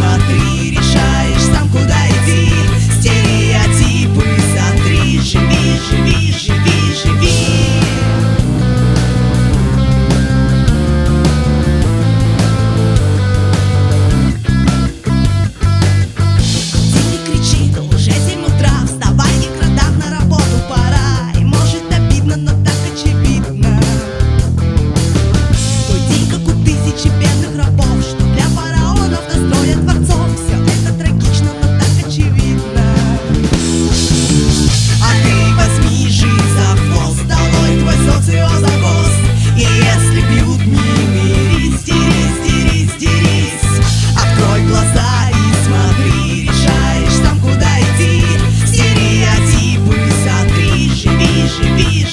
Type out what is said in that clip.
смотри, wish, wish.